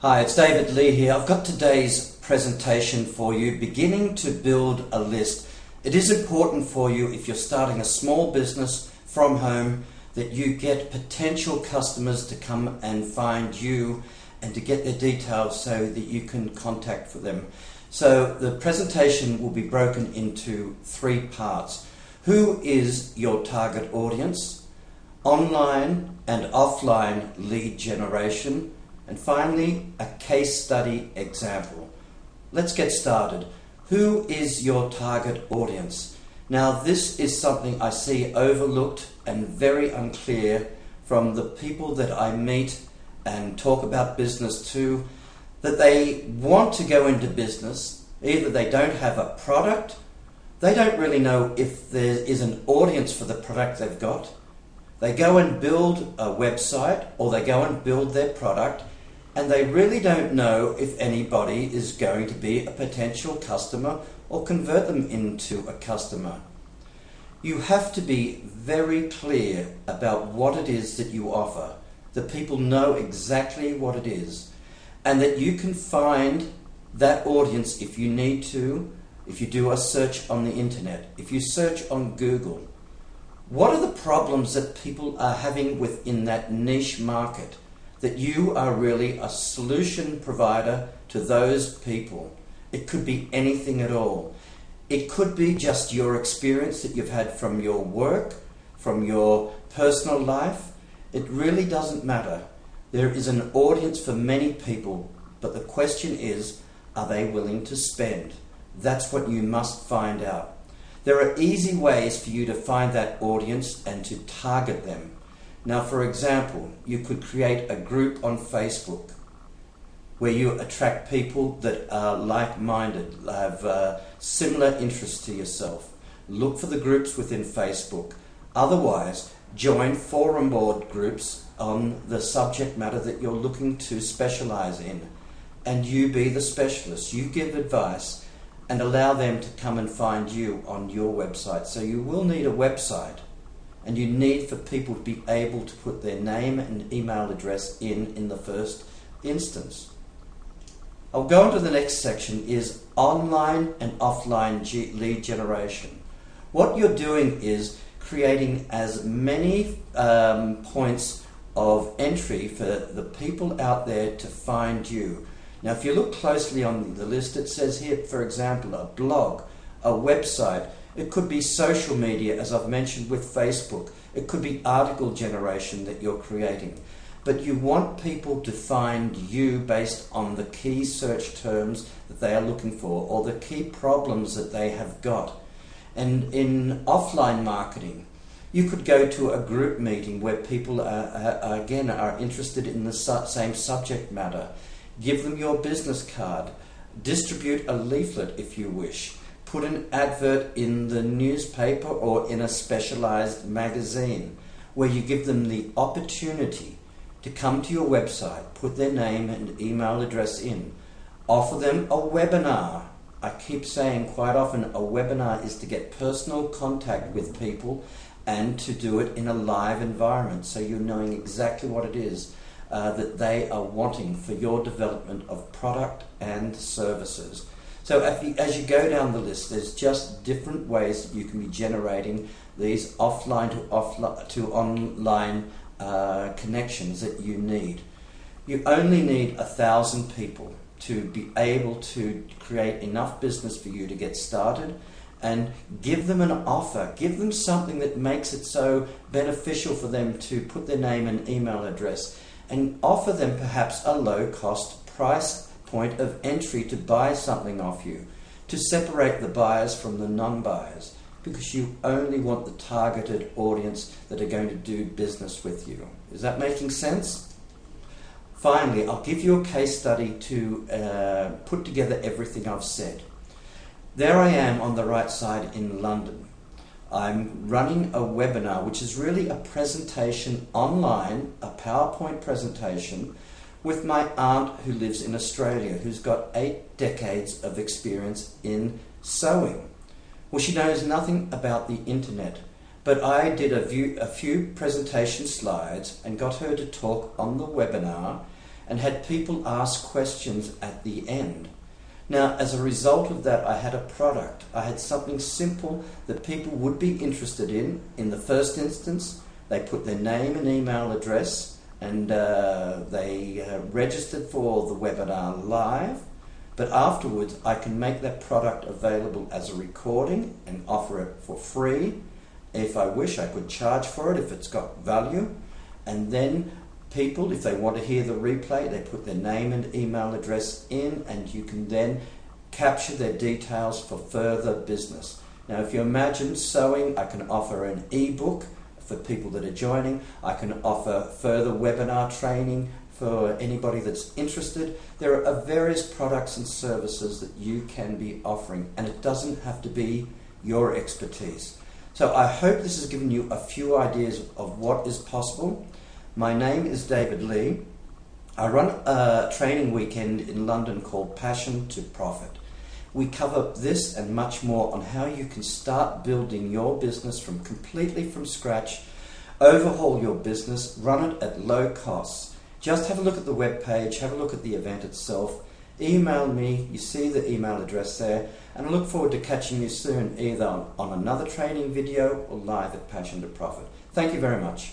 Hi, it's David Lee here. I've got today's presentation for you, beginning to build a list. It is important for you if you're starting a small business from home that you get potential customers to come and find you and to get their details so that you can contact for them. So the presentation will be broken into three parts. Who is your target audience? Online and offline lead generation and finally, a case study example. Let's get started. Who is your target audience? Now, this is something I see overlooked and very unclear from the people that I meet and talk about business to that they want to go into business. Either they don't have a product, they don't really know if there is an audience for the product they've got. They go and build a website or they go and build their product and they really don't know if anybody is going to be a potential customer or convert them into a customer. You have to be very clear about what it is that you offer, that people know exactly what it is, and that you can find that audience if you need to, if you do a search on the internet, if you search on Google. What are the problems that people are having within that niche market? That you are really a solution provider to those people. It could be anything at all. It could be just your experience that you've had from your work, from your personal life. It really doesn't matter. There is an audience for many people, but the question is are they willing to spend? That's what you must find out. There are easy ways for you to find that audience and to target them. Now, for example, you could create a group on Facebook where you attract people that are like minded, have uh, similar interests to yourself. Look for the groups within Facebook. Otherwise, join forum board groups on the subject matter that you're looking to specialize in. And you be the specialist. You give advice and allow them to come and find you on your website. So you will need a website and you need for people to be able to put their name and email address in in the first instance. I'll go on to the next section is online and offline lead generation. What you're doing is creating as many um, points of entry for the people out there to find you. Now, if you look closely on the list, it says here, for example, a blog, a website, it could be social media, as I've mentioned with Facebook. It could be article generation that you're creating. But you want people to find you based on the key search terms that they are looking for or the key problems that they have got. And in offline marketing, you could go to a group meeting where people are, are, again are interested in the same subject matter. Give them your business card. Distribute a leaflet if you wish put an advert in the newspaper or in a specialized magazine where you give them the opportunity to come to your website, put their name and email address in, offer them a webinar. I keep saying quite often a webinar is to get personal contact with people and to do it in a live environment so you're knowing exactly what it is uh, that they are wanting for your development of product and services. So as you go down the list, there's just different ways that you can be generating these offline to offline to online uh, connections that you need. You only need a thousand people to be able to create enough business for you to get started and give them an offer. Give them something that makes it so beneficial for them to put their name and email address and offer them perhaps a low cost price point of entry to buy something off you, to separate the buyers from the non buyers, because you only want the targeted audience that are going to do business with you. Is that making sense? Finally, I'll give you a case study to uh, put together everything I've said. There I am on the right side in London. I'm running a webinar, which is really a presentation online, a PowerPoint presentation with my aunt who lives in Australia, who's got eight decades of experience in sewing. Well, she knows nothing about the internet, but I did a, view, a few presentation slides and got her to talk on the webinar. and had people ask questions at the end. Now, as a result of that, I had a product. I had something simple that people would be interested in. In the first instance, they put their name and email address and uh, they uh, registered for the webinar live. But afterwards, I can make that product available as a recording and offer it for free. If I wish, I could charge for it if it's got value. And then people, if they want to hear the replay, they put their name and email address in, and you can then capture their details for further business. Now, if you imagine sewing, I can offer an ebook for people that are joining. I can offer further webinar training for anybody that's interested. There are various products and services that you can be offering, and it doesn't have to be your expertise. So, I hope this has given you a few ideas of what is possible. My name is David Lee. I run a training weekend in London called Passion to Profit. We cover this and much more on how you can start building your business from completely from scratch, overhaul your business, run it at low costs. Just have a look at the web page, have a look at the event itself, email me, you see the email address there, and I look forward to catching you soon either on another training video or live at Passion to Profit. Thank you very much.